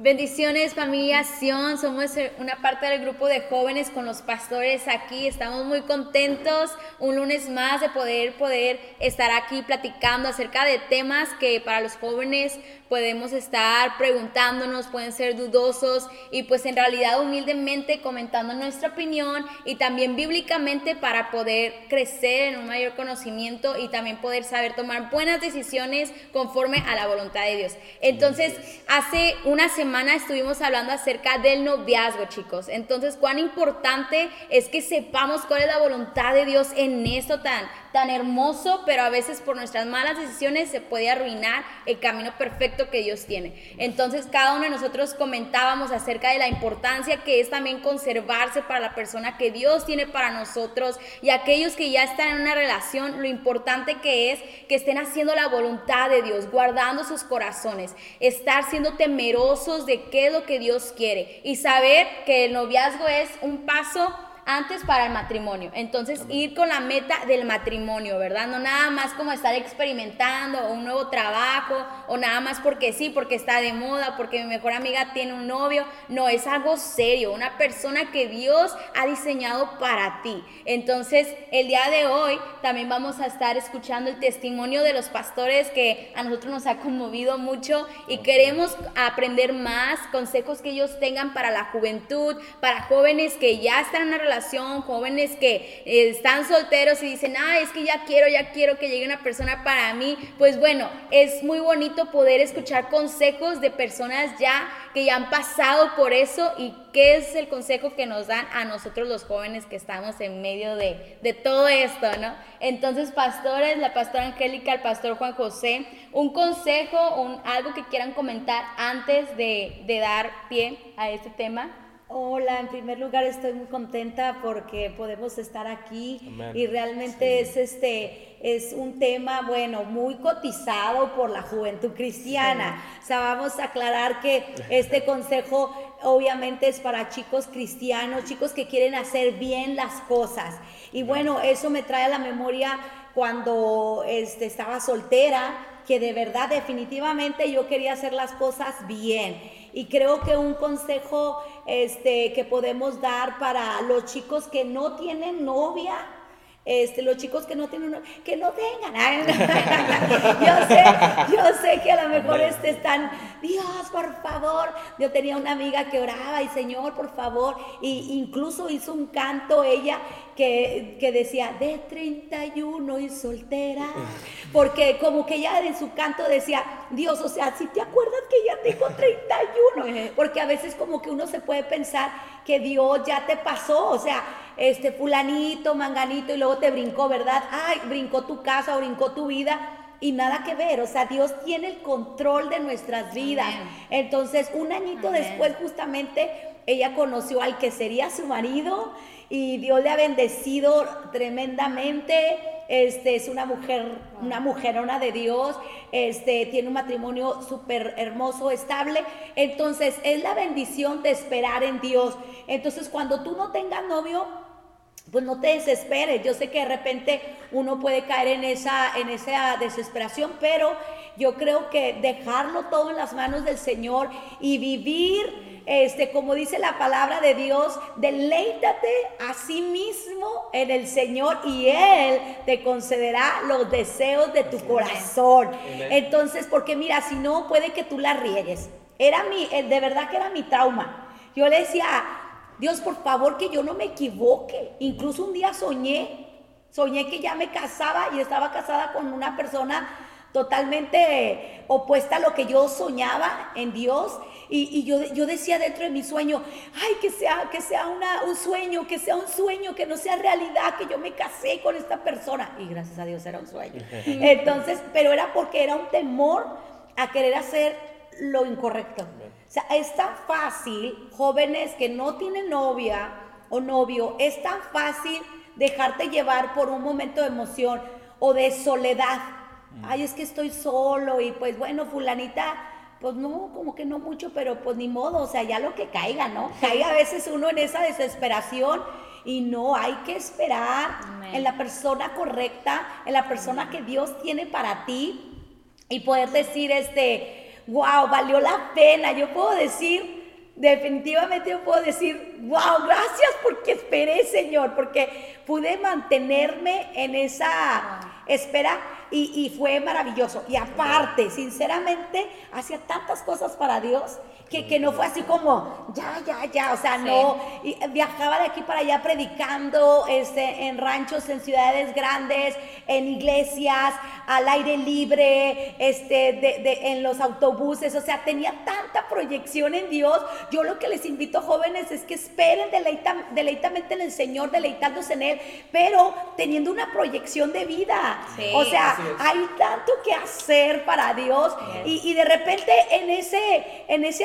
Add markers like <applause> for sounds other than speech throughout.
Bendiciones familia Sion, somos una parte del grupo de jóvenes con los pastores aquí, estamos muy contentos un lunes más de poder poder estar aquí platicando acerca de temas que para los jóvenes podemos estar preguntándonos, pueden ser dudosos y pues en realidad humildemente comentando nuestra opinión y también bíblicamente para poder crecer en un mayor conocimiento y también poder saber tomar buenas decisiones conforme a la voluntad de Dios. Entonces, hace una semana estuvimos hablando acerca del noviazgo, chicos. Entonces, cuán importante es que sepamos cuál es la voluntad de Dios en esto tan tan hermoso, pero a veces por nuestras malas decisiones se puede arruinar el camino perfecto que Dios tiene. Entonces cada uno de nosotros comentábamos acerca de la importancia que es también conservarse para la persona que Dios tiene para nosotros y aquellos que ya están en una relación, lo importante que es que estén haciendo la voluntad de Dios, guardando sus corazones, estar siendo temerosos de qué es lo que Dios quiere. Y saber que el noviazgo es un paso antes para el matrimonio. Entonces, ir con la meta del matrimonio, ¿verdad? No nada más como estar experimentando un nuevo trabajo o nada más porque sí, porque está de moda, porque mi mejor amiga tiene un novio. No, es algo serio, una persona que Dios ha diseñado para ti. Entonces, el día de hoy también vamos a estar escuchando el testimonio de los pastores que a nosotros nos ha conmovido mucho y queremos aprender más consejos que ellos tengan para la juventud, para jóvenes que ya están en una relación jóvenes que eh, están solteros y dicen, ah, es que ya quiero, ya quiero que llegue una persona para mí. Pues bueno, es muy bonito poder escuchar consejos de personas ya que ya han pasado por eso y qué es el consejo que nos dan a nosotros los jóvenes que estamos en medio de, todo esto, ¿no? Entonces, pastores, la pastora Angélica, el pastor Juan José, un consejo, un, algo que quieran comentar antes de, de dar pie a este tema. Hola, en primer lugar estoy muy contenta porque podemos estar aquí y realmente es este es un tema bueno muy cotizado por la juventud cristiana. O sea, vamos a aclarar que este <laughs> consejo obviamente es para chicos cristianos, chicos que quieren hacer bien las cosas. Y bueno, eso me trae a la memoria cuando este, estaba soltera, que de verdad definitivamente yo quería hacer las cosas bien. Y creo que un consejo este, que podemos dar para los chicos que no tienen novia, este, los chicos que no tienen, que no tengan. <laughs> yo, sé, yo sé que a lo mejor este están, Dios, por favor. Yo tenía una amiga que oraba y Señor, por favor, y incluso hizo un canto ella que, que decía, de 31 y soltera, porque como que ella en su canto decía, Dios, o sea, si te acuerdas que ya tengo 31, porque a veces como que uno se puede pensar que Dios ya te pasó, o sea, este fulanito, manganito, y luego te brincó, ¿verdad? Ay, brincó tu casa, brincó tu vida. Y nada que ver, o sea, Dios tiene el control de nuestras vidas. Entonces, un añito después, justamente, ella conoció al que sería su marido y Dios le ha bendecido tremendamente. Este es una mujer, una mujerona de Dios, este tiene un matrimonio súper hermoso, estable. Entonces, es la bendición de esperar en Dios. Entonces, cuando tú no tengas novio, pues no te desesperes. Yo sé que de repente uno puede caer en esa, en esa desesperación, pero yo creo que dejarlo todo en las manos del Señor y vivir, este, como dice la palabra de Dios, deleítate a sí mismo en el Señor y Él te concederá los deseos de tu corazón. Entonces, porque mira, si no, puede que tú la riegues. Era mi, eh, de verdad que era mi trauma. Yo le decía, Dios, por favor, que yo no me equivoque. Incluso un día soñé, soñé que ya me casaba y estaba casada con una persona totalmente opuesta a lo que yo soñaba en Dios. Y, yo, yo, decía dentro de mi sueño, ay, que sea, que sea una, un sueño, que sea un sueño, que no sea realidad, que yo me casé con esta persona. Y gracias a Dios era un sueño. <laughs> Entonces, pero era porque era un temor a querer hacer lo incorrecto. O sea, es tan fácil, jóvenes que no tienen novia o novio, es tan fácil dejarte llevar por un momento de emoción o de soledad. Ay, es que estoy solo y pues bueno, fulanita, pues no, como que no mucho, pero pues ni modo, o sea, ya lo que caiga, ¿no? Caiga a veces uno en esa desesperación y no, hay que esperar en la persona correcta, en la persona que Dios tiene para ti y poder decir, este, wow, valió la pena. Yo puedo decir, definitivamente yo puedo decir, wow, gracias porque esperé, Señor, porque pude mantenerme en esa espera y, y fue maravilloso. Y aparte, sinceramente, hacía tantas cosas para Dios que, no fue así como, ya, ya, ya, o sea, no, viajaba de aquí para allá predicando este, en ranchos, en ciudades grandes, en iglesias, al aire libre, este, de, en los autobuses, o sea, tenía tanta proyección en Dios. Yo lo que les invito, jóvenes, es que esperen deleitamente en el Señor, deleitándose en Él, pero teniendo una proyección de vida. o sea, hay tanto que hacer para Dios y, y, de repente en ese, en ese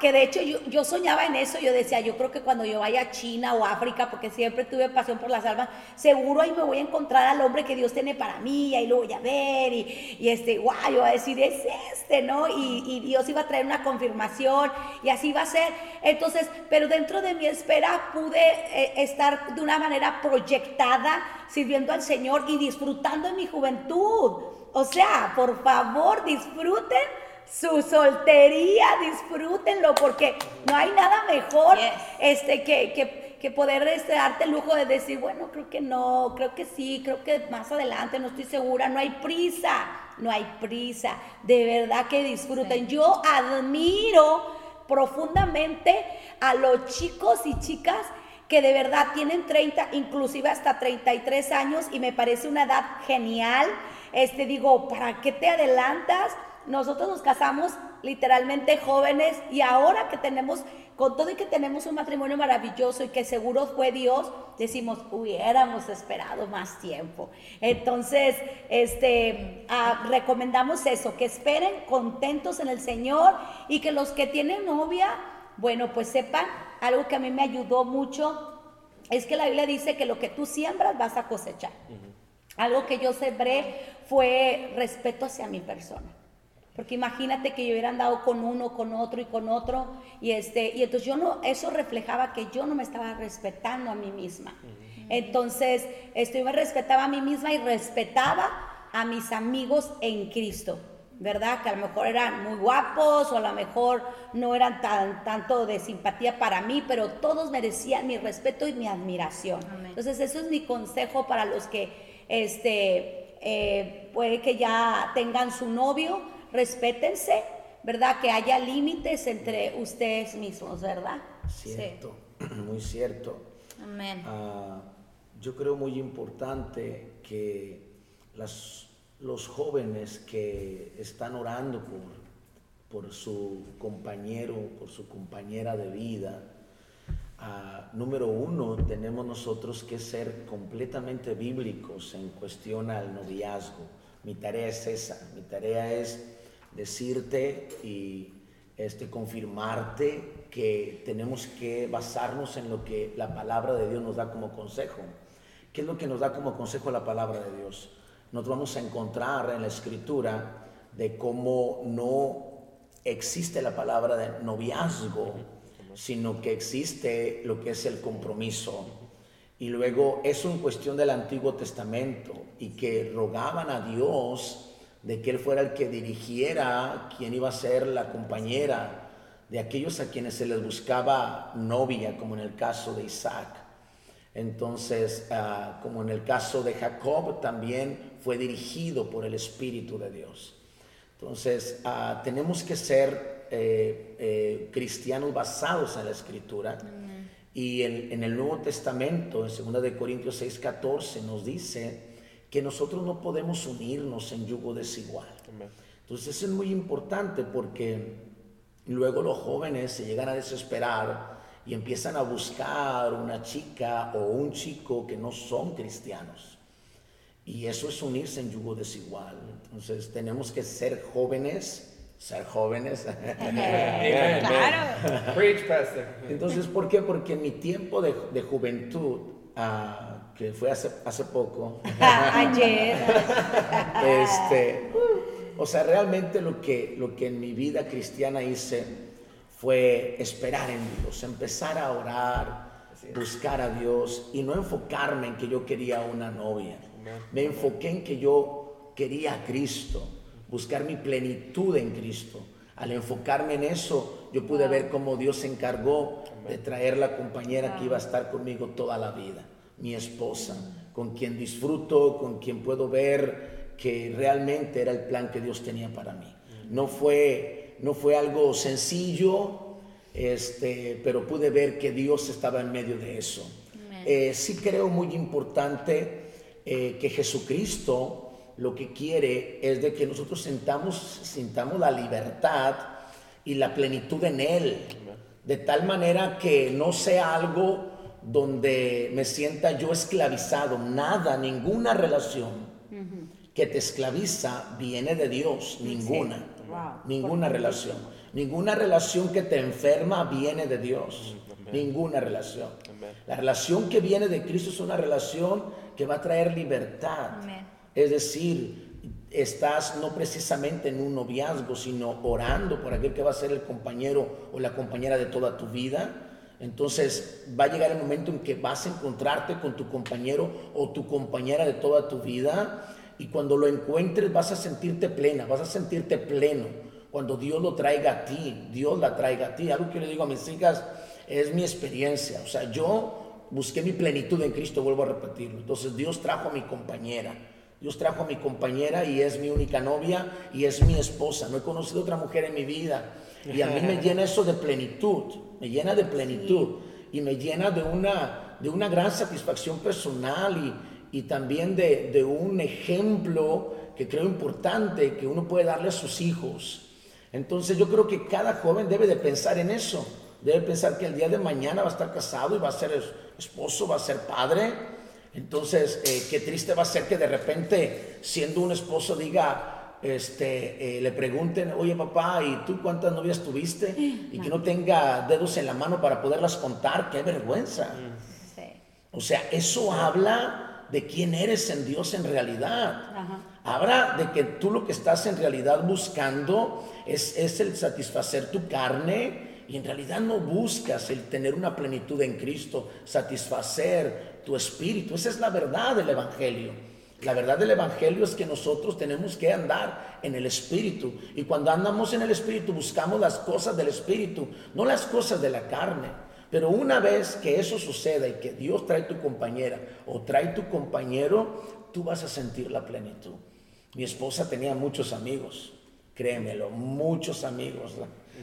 que de hecho yo, soñaba en eso, yo decía, yo creo que cuando yo vaya a China o África, porque siempre tuve pasión por las almas, seguro ahí me voy a encontrar al hombre que Dios tiene para mí, y ahí lo voy a ver, y, y este, guau, yo voy a decir, es este, ¿no? Y, y, Dios iba a traer una confirmación, y así va a ser. Entonces, pero dentro de mi espera pude eh, estar de una manera proyectada, sirviendo al Señor y disfrutando en mi juventud. O sea, por favor, disfruten su soltería, disfrútenlo, porque no hay nada mejor este, que, que, poder este, darte el lujo de decir, bueno, creo que no, creo que sí, creo que más adelante, no estoy segura, no hay prisa, no hay prisa, de verdad que disfruten. Yo admiro profundamente a los chicos y chicas que de verdad tienen 30, inclusive hasta 33 años y me parece una edad genial. Este digo, ¿para qué te adelantas? nosotros nos casamos literalmente jóvenes y ahora que tenemos, con todo y que tenemos un matrimonio maravilloso y que seguro fue Dios, decimos, hubiéramos esperado más tiempo. Entonces, este, ah, recomendamos eso, que esperen contentos en el Señor y que los que tienen novia, bueno, pues sepan, algo que a mí me ayudó mucho, es que la Biblia dice que lo que tú siembras vas a cosechar. Algo que yo sembré fue respeto hacia mi persona. Porque imagínate que yo hubiera andado con uno, con otro y con otro, y este, y entonces yo no, eso reflejaba que yo no me estaba respetando a mí misma. Entonces, esto yo me respetaba a mí misma y respetaba a mis amigos en Cristo, ¿verdad? Que a lo mejor eran muy guapos o a lo mejor no eran tan, tanto de simpatía para mí, pero todos merecían mi respeto y mi admiración. Entonces, eso es mi consejo para los que, este, eh, puede que ya tengan su novio, respétense, ¿verdad? Que haya límites entre ustedes mismos, ¿verdad? Cierto, <clears throat> muy cierto. Amén. Ah, yo creo muy importante que las, los jóvenes que están orando por, por su compañero, por su compañera de vida, ah, número uno, tenemos nosotros que ser completamente bíblicos en cuestión al noviazgo. Mi tarea es esa, mi tarea es decirte y este, confirmarte que tenemos que basarnos en lo que la palabra de Dios nos da como consejo. ¿Qué es lo que nos da como consejo la palabra de Dios? Nos vamos a encontrar en la escritura de cómo no existe la palabra de noviazgo, sino que existe lo que es el compromiso. Y luego es una cuestión del Antiguo Testamento y que rogaban a Dios de que él fuera el que dirigiera quién iba a ser la compañera de aquellos a quienes se les buscaba novia, como en el caso de Isaac. Entonces, ah, como en el caso de Jacob, también fue dirigido por el Espíritu de Dios. Entonces, ah, tenemos que ser eh, eh, cristianos basados en la Escritura. Y en, en, el Nuevo Testamento, en 2 Corintios 6:14, nos dice que nosotros no podemos unirnos en yugo desigual. Entonces eso es muy importante porque luego los jóvenes se llegan a desesperar y empiezan a buscar una chica o un chico que no son cristianos. Y eso es unirse en yugo desigual. Entonces tenemos que ser jóvenes, ser jóvenes. <laughs> claro. Preach, pastor. Entonces, ¿por qué? Porque en mi tiempo de, de juventud, uh, que fue hace, hace poco. <laughs> Ayer. <laughs> este, o sea, realmente lo que, lo que en mi vida cristiana hice fue esperar en Dios, empezar a orar, buscar a Dios y no enfocarme en que yo quería una novia. Me enfoqué en que yo quería a Cristo, buscar mi plenitud en Cristo. Al enfocarme en eso, yo pude ver cómo Dios se encargó de traer la compañera que iba a estar conmigo toda la vida, mi esposa, con quien disfruto, con quien puedo ver que realmente era el plan que Dios tenía para mí. No fue, no fue algo sencillo, este, pero pude ver que Dios estaba en medio de eso. Eh, sí creo muy importante eh, que Jesucristo lo que quiere es de que nosotros sintamos, sintamos la libertad y la plenitud en Él, de tal manera que no sea algo donde me sienta yo esclavizado, nada, ninguna relación que te esclaviza viene de Dios, ninguna, ninguna relación, ninguna relación que te enferma viene de Dios, ninguna relación. La relación que viene de Cristo es una relación que va a traer libertad. Es decir, estás no precisamente en un noviazgo, sino orando por aquel que va a ser el compañero o la compañera de toda tu vida. Entonces va a llegar el momento en que vas a encontrarte con tu compañero o tu compañera de toda tu vida y cuando lo encuentres vas a sentirte plena, vas a sentirte pleno. Cuando Dios lo traiga a ti, Dios la traiga a ti. Algo que le digo a mis hijas es mi experiencia. O sea, yo busqué mi plenitud en Cristo, vuelvo a repetirlo. Entonces Dios trajo a mi compañera Dios trajo a mi compañera y es mi única novia y es mi esposa. No he conocido otra mujer en mi vida. Y a mí me <laughs> llena eso de plenitud, me llena de plenitud y me llena de una, de una gran satisfacción personal y, también de, de, un ejemplo que creo importante que uno puede darle a sus hijos. Entonces yo creo que cada joven debe de pensar en eso. Debe pensar que el día de mañana va a estar casado y va a ser esposo, va a ser padre entonces, eh, qué triste va a ser que de repente, siendo un esposo, diga, este, eh, le pregunten, oye papá, ¿y tú cuántas novias tuviste? Y que no tenga dedos en la mano para poderlas contar, qué vergüenza. O sea, eso habla de quién eres en Dios en realidad. Habla de que tú lo que estás en realidad buscando es, es el satisfacer tu carne y en realidad no buscas el tener una plenitud en Cristo, satisfacer tu espíritu. Esa es la verdad del Evangelio. La verdad del Evangelio es que nosotros tenemos que andar en el Espíritu. Y cuando andamos en el Espíritu buscamos las cosas del Espíritu, no las cosas de la carne. Pero una vez que eso suceda y que Dios trae tu compañera o trae tu compañero, tú vas a sentir la plenitud. Mi esposa tenía muchos amigos, créemelo, muchos amigos.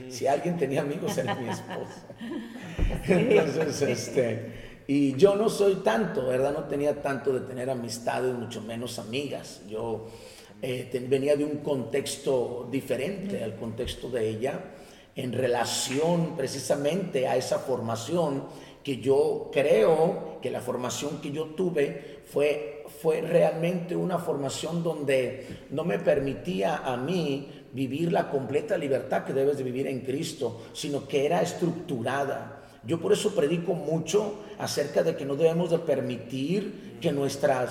Si alguien tenía amigos era mi esposa. <laughs> Entonces, este y yo no soy tanto, ¿verdad? No tenía tanto de tener amistades, mucho menos amigas. Yo eh, venía de un contexto diferente al contexto de ella, en relación precisamente a esa formación que yo creo que la formación que yo tuve fue, fue realmente una formación donde no me permitía a mí vivir la completa libertad que debes de vivir en Cristo, sino que era estructurada. Yo por eso predico mucho acerca de que no debemos de permitir que nuestra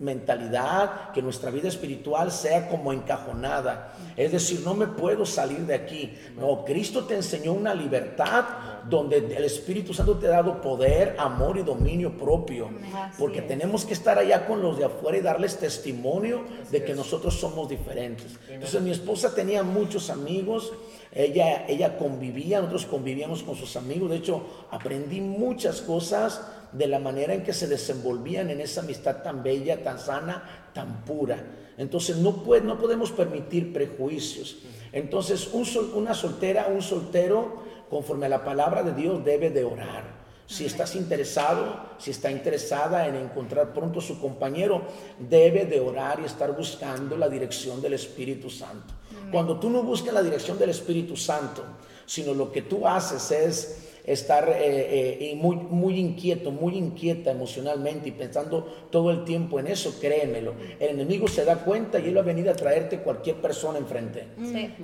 mentalidad, que nuestra vida espiritual sea como encajonada. Es decir, no me puedo salir de aquí. No, Cristo te enseñó una libertad donde el Espíritu Santo te ha dado poder, amor y dominio propio. Porque tenemos que estar allá con los de afuera y darles testimonio de que nosotros somos diferentes. Entonces mi esposa tenía muchos amigos ella, ella convivía, nosotros convivíamos con sus amigos. De hecho, aprendí muchas cosas de la manera en que se desenvolvían en esa amistad tan bella, tan sana, tan pura. Entonces, no, puede, no podemos permitir prejuicios. Entonces, un una soltera, un soltero, conforme a la palabra de Dios, debe de orar. Si estás interesado, si está interesada en encontrar pronto su compañero, debe de orar y estar buscando la dirección del Espíritu Santo. Cuando tú no buscas la dirección del Espíritu Santo, sino lo que tú haces es estar eh, eh, muy, muy inquieto, muy inquieta emocionalmente y pensando todo el tiempo en eso, créemelo. El enemigo se da cuenta y él va a venir a traerte cualquier persona enfrente.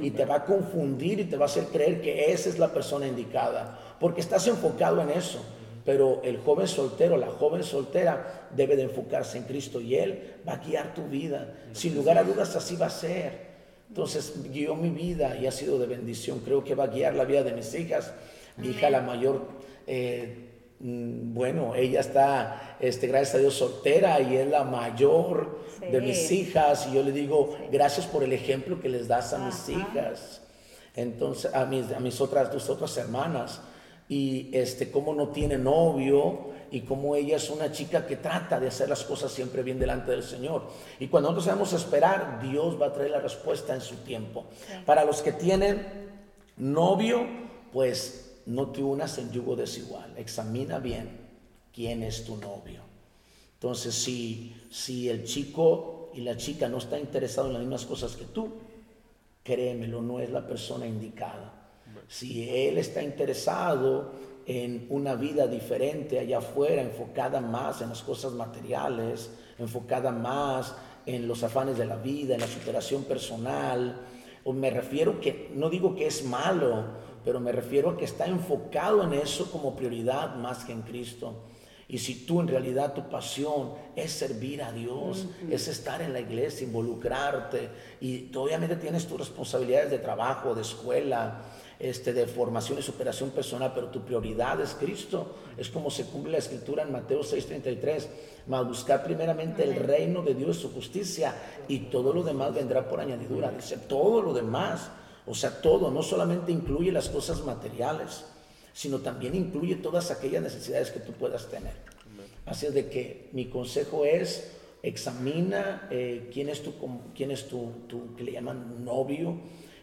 Y te va a confundir y te va a hacer creer que esa es la persona indicada, porque estás enfocado en eso. Pero el joven soltero, la joven soltera debe de enfocarse en Cristo y Él va a guiar tu vida. Sin lugar a dudas así va a ser. Entonces guió mi vida y ha sido de bendición. Creo que va a guiar la vida de mis hijas. Mi hija, la mayor, eh, mm, bueno, ella está, este, gracias a Dios, soltera y es la mayor de mis hijas. Y yo le digo, gracias por el ejemplo que les das a mis hijas. entonces a mis, a mis otras dos otras hermanas y este cómo no tiene novio y cómo ella es una chica que trata de hacer las cosas siempre bien delante del Señor. Y cuando nosotros sabemos esperar, Dios va a traer la respuesta en su tiempo. Para los que tienen novio, pues no te unas en yugo desigual. Examina bien quién es tu novio. Entonces, si, si el chico y la chica no están interesados en las mismas cosas que tú, créemelo, no es la persona indicada. Si él está interesado en una vida diferente allá afuera, enfocada más en las cosas materiales, enfocada más en los afanes de la vida, en la superación personal, o me refiero que, no digo que es malo, pero me refiero a que está enfocado en eso como prioridad más que en Cristo. Y si tú en realidad tu pasión es servir a Dios, es estar en la iglesia, involucrarte, y obviamente tienes tus responsabilidades de trabajo, de escuela, este, de formación y superación personal, pero tu prioridad es Cristo. Es como se cumple la escritura en Mateo 6:33, más buscar primeramente el reino de Dios, su justicia, y todo lo demás vendrá por añadidura. Dice, todo lo demás, o sea, todo, no solamente incluye las cosas materiales, sino también incluye todas aquellas necesidades que tú puedas tener. Así es de que mi consejo es, examina eh, quién es tu, quién es tu, tu, que le llaman novio,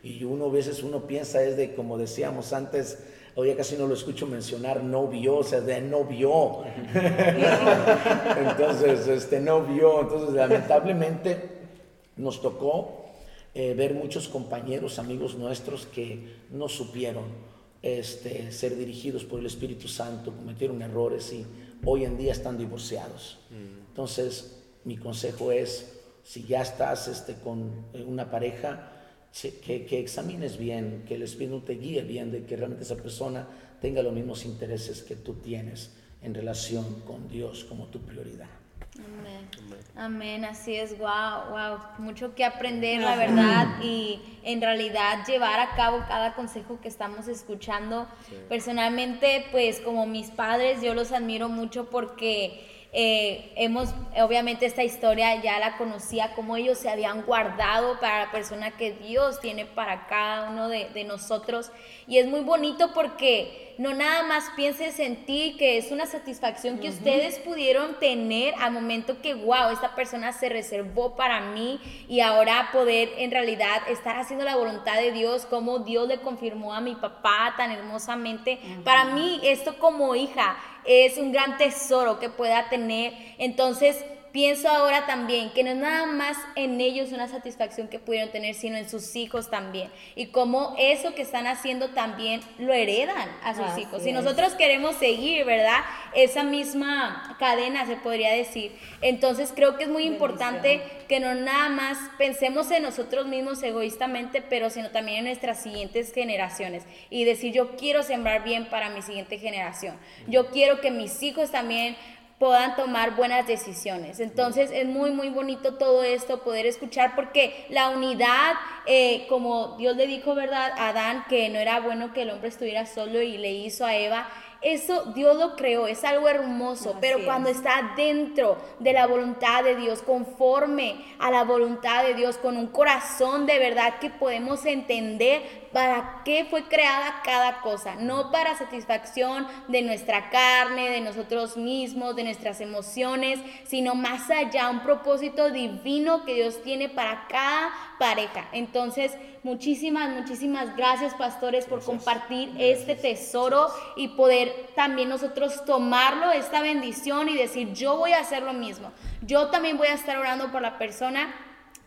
y uno a veces uno piensa es de, como decíamos antes, hoy casi no lo escucho mencionar novio, o sea, de novio. <laughs> entonces, este novio, entonces lamentablemente nos tocó eh, ver muchos compañeros, amigos nuestros que no supieron este, ser dirigidos por el Espíritu Santo, cometieron errores y hoy en día están divorciados. Mm. Entonces, mi consejo es, si ya estás este, con eh, una pareja, que, que, examines bien, que el Espíritu te guíe bien, de que realmente esa persona tenga los mismos intereses que tú tienes en relación con Dios como tu prioridad. Amén. Amén, así es, wow, wow, mucho que aprender, la verdad, y en realidad llevar a cabo cada consejo que estamos escuchando. Personalmente, pues como mis padres, yo los admiro mucho porque eh, hemos, obviamente esta historia ya la conocía, como ellos se habían guardado para la persona que Dios tiene para cada uno de, de nosotros. Y es muy bonito porque no nada más pienses en ti, que es una satisfacción que ustedes pudieron tener al momento que, wow, esta persona se reservó para mí y ahora poder en realidad estar haciendo la voluntad de Dios, como Dios le confirmó a mi papá tan hermosamente. Para mí esto como hija es un gran tesoro que pueda tener. Entonces, pienso ahora también que no es nada más en ellos una satisfacción que pudieron tener, sino en sus hijos también. Y cómo eso que están haciendo también lo heredan a sus hijos. Si nosotros queremos seguir, ¿verdad? Esa misma cadena, se podría decir. Entonces creo que es muy importante que no nada más pensemos en nosotros mismos egoístamente, pero sino también en nuestras siguientes generaciones. Y decir, yo quiero sembrar bien para mi siguiente generación. Yo quiero que mis hijos también puedan tomar buenas decisiones. Entonces es muy, muy bonito todo esto, poder escuchar, porque la unidad, eh, como Dios le dijo, ¿verdad? A Adán, que no era bueno que el hombre estuviera solo y le hizo a Eva, eso Dios lo creó, es algo hermoso, pero cuando está dentro de la voluntad de Dios, conforme a la voluntad de Dios, con un corazón de verdad que podemos entender para qué fue creada cada cosa, no para satisfacción de nuestra carne, de nosotros mismos, de nuestras emociones, sino más allá, un propósito divino que Dios tiene para cada pareja. Entonces, muchísimas, muchísimas gracias, pastores, por compartir este tesoro y poder también nosotros tomarlo, esta bendición y decir, yo voy a hacer lo mismo. Yo también voy a estar orando por la persona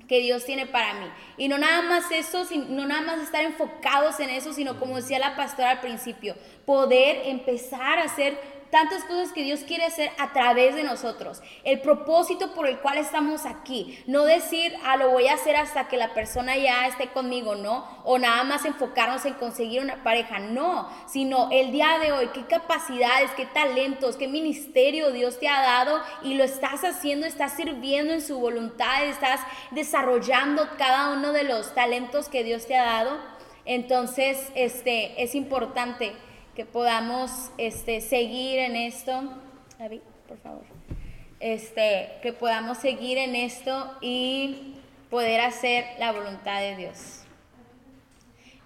que Dios tiene para mí. Y no nada más eso, no nada más estar enfocados en eso, sino como decía la pastora al principio, poder empezar a hacer tantas cosas que Dios quiere hacer a través de nosotros. El propósito por el cual estamos aquí. No decir, ah, lo voy a hacer hasta que la persona ya esté conmigo, no. O nada más enfocarnos en conseguir una pareja, no. Sino el día de hoy, qué capacidades, qué talentos, qué ministerio Dios te ha dado y lo estás haciendo, estás sirviendo en su voluntad, estás desarrollando cada uno de los talentos que Dios te ha dado. Entonces, este, es importante que podamos este, seguir en esto. David, por favor. Este, que podamos seguir en esto y poder hacer la voluntad de Dios.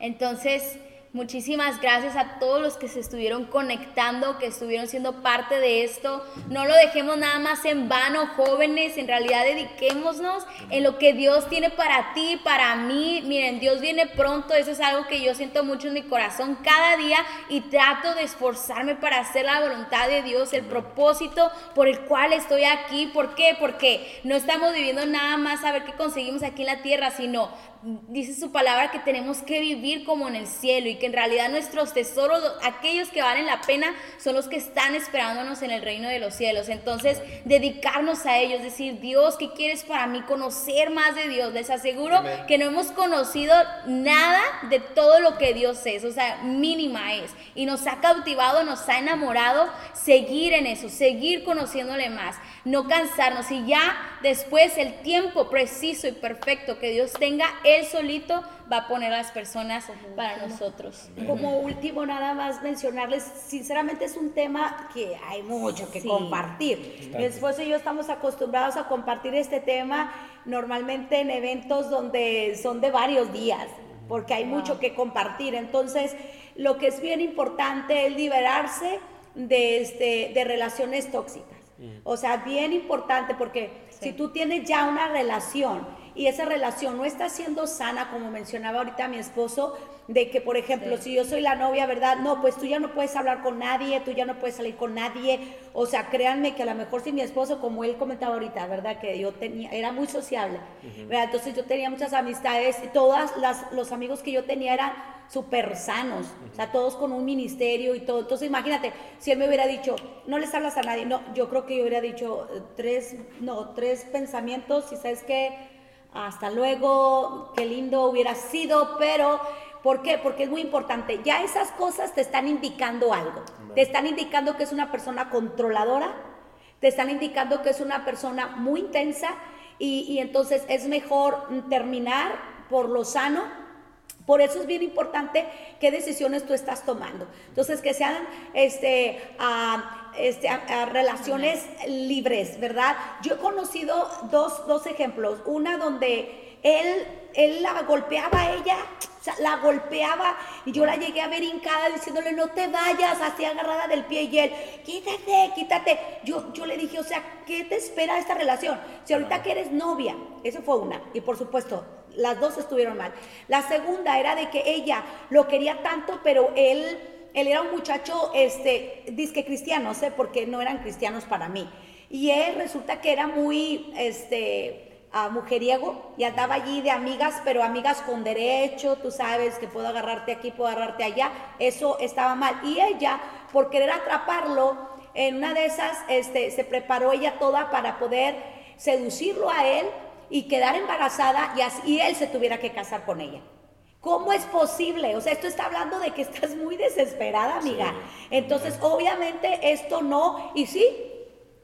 Entonces, Muchísimas gracias a todos los que se estuvieron conectando, que estuvieron siendo parte de esto. No lo dejemos nada más en vano, jóvenes. En realidad dediquémonos en lo que Dios tiene para ti, para mí. Miren, Dios viene pronto. Eso es algo que yo siento mucho en mi corazón cada día y trato de esforzarme para hacer la voluntad de Dios, el propósito por el cual estoy aquí. ¿Por qué? Porque no estamos viviendo nada más a ver qué conseguimos aquí en la tierra, sino dice su palabra que tenemos que vivir como en el cielo y que en realidad nuestros tesoros, aquellos que valen la pena, son los que están esperándonos en el reino de los cielos. Entonces, dedicarnos a ellos, decir, Dios, ¿qué quieres para mí? Conocer más de Dios. Les aseguro que no hemos conocido nada de todo lo que Dios es, o sea, mínima es. Y nos ha cautivado, nos ha enamorado seguir en eso, seguir conociéndole más no cansarnos y ya después el tiempo preciso y perfecto que Dios tenga, Él solito va a poner a las personas para nosotros. Como último, nada más mencionarles, sinceramente es un tema que hay mucho que compartir. Mi esposo y yo estamos acostumbrados a compartir este tema normalmente en eventos donde son de varios días, porque hay mucho que compartir. Entonces, lo que es bien importante es liberarse de, este, de relaciones tóxicas. O sea, bien importante porque si tú tienes ya una relación y esa relación no está siendo sana, como mencionaba ahorita mi esposo, de que, por ejemplo, si yo soy la novia, ¿verdad? No, pues tú ya no puedes hablar con nadie, tú ya no puedes salir con nadie. O sea, créanme que a lo mejor si mi esposo, como él comentaba ahorita, ¿verdad? Que yo tenía, era muy sociable, ¿verdad? Entonces yo tenía muchas amistades y todas las, los amigos que yo tenía eran súper sanos, o sea, todos con un ministerio y todo. Entonces, imagínate, si él me hubiera dicho, no les hablas a nadie, no, yo creo que yo hubiera dicho eh, tres, no, tres pensamientos y sabes que hasta luego, qué lindo hubiera sido, pero ¿por qué? Porque es muy importante. Ya esas cosas te están indicando algo. Te están indicando que es una persona controladora, te están indicando que es una persona muy intensa y, y entonces es mejor terminar por lo sano por eso es bien importante qué decisiones tú estás tomando. Entonces, que sean este, este relaciones libres, ¿verdad? Yo he conocido dos, dos ejemplos. Una donde él, él la golpeaba a ella, o sea, la golpeaba y yo la llegué a ver hincada diciéndole, no te vayas, así agarrada del pie y él, quítate, quítate. Yo, yo le dije, o sea, ¿qué te espera esta relación? Si ahorita que eres novia, eso fue una. Y por supuesto, las dos estuvieron mal. La segunda era de que ella lo quería tanto, pero él, él era un muchacho, este, disque cristiano, sé, porque no eran cristianos para mí. Y él resulta que era muy, este, mujeriego y andaba allí de amigas, pero amigas con derecho, tú sabes que puedo agarrarte aquí, puedo agarrarte allá, eso estaba mal. Y ella, por querer atraparlo, en una de esas, este, se preparó ella toda para poder seducirlo a él y quedar embarazada y, así, él se tuviera que casar con ella. ¿Cómo es posible? O sea, esto está hablando de que estás muy desesperada, amiga. Entonces, obviamente esto no, y sí,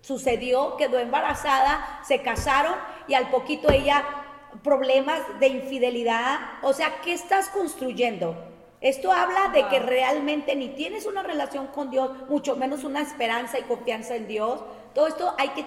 sucedió, quedó embarazada, se casaron y al poquito ella problemas de infidelidad. O sea, ¿qué estás construyendo? Esto habla de que realmente ni tienes una relación con Dios, mucho menos una esperanza y confianza en Dios. Todo esto hay que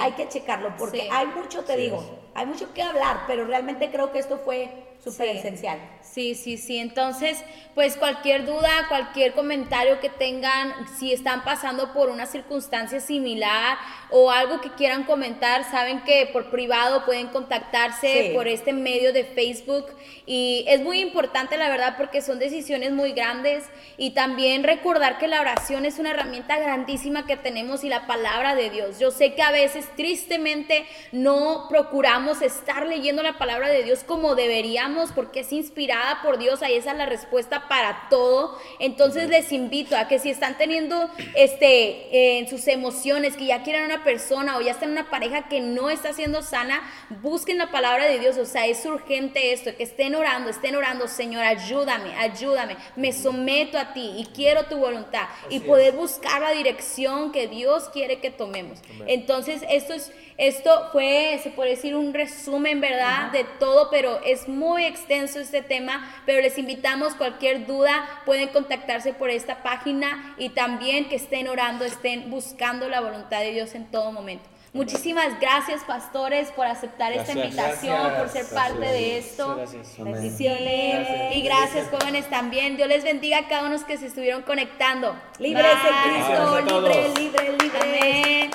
Hay que checarlo porque hay mucho, te digo, hay mucho que hablar, pero realmente creo que esto fue súper esencial. Sí, sí, sí. Entonces, pues cualquier duda, cualquier comentario que tengan, si están pasando por una circunstancia similar o algo que quieran comentar, saben que por privado pueden contactarse por este medio de Facebook. Y es muy importante, la verdad, porque son decisiones muy grandes. Y también recordar que la oración es una herramienta grandísima que tenemos y la palabra de Dios. Yo sé que a veces, tristemente, no procuramos estar leyendo la palabra de Dios como deberíamos porque es inspirada por Dios, ahí esa es la respuesta para todo. Entonces les invito a que si están teniendo este en sus emociones, que ya quieren una persona o ya están en una pareja que no está siendo sana, busquen la palabra de Dios, o sea, es urgente esto, que estén orando, estén orando, Señor, ayúdame, ayúdame, me someto a ti y quiero tu voluntad. Y poder buscar la dirección que Dios quiere que tomemos. Entonces, esto es esto fue, se puede decir, un resumen, ¿verdad? De todo, pero es muy extenso este tema, pero les invitamos, cualquier duda, pueden contactarse por esta página y también que estén orando, estén buscando la voluntad de Dios en todo momento. Muchísimas gracias, pastores, por aceptar esta invitación, por ser parte de esto. Bendiciones. Y gracias, jóvenes, también. Dios les bendiga a cada uno que se estuvieron conectando. Libres en Cristo, libre, libre, libre. Amén.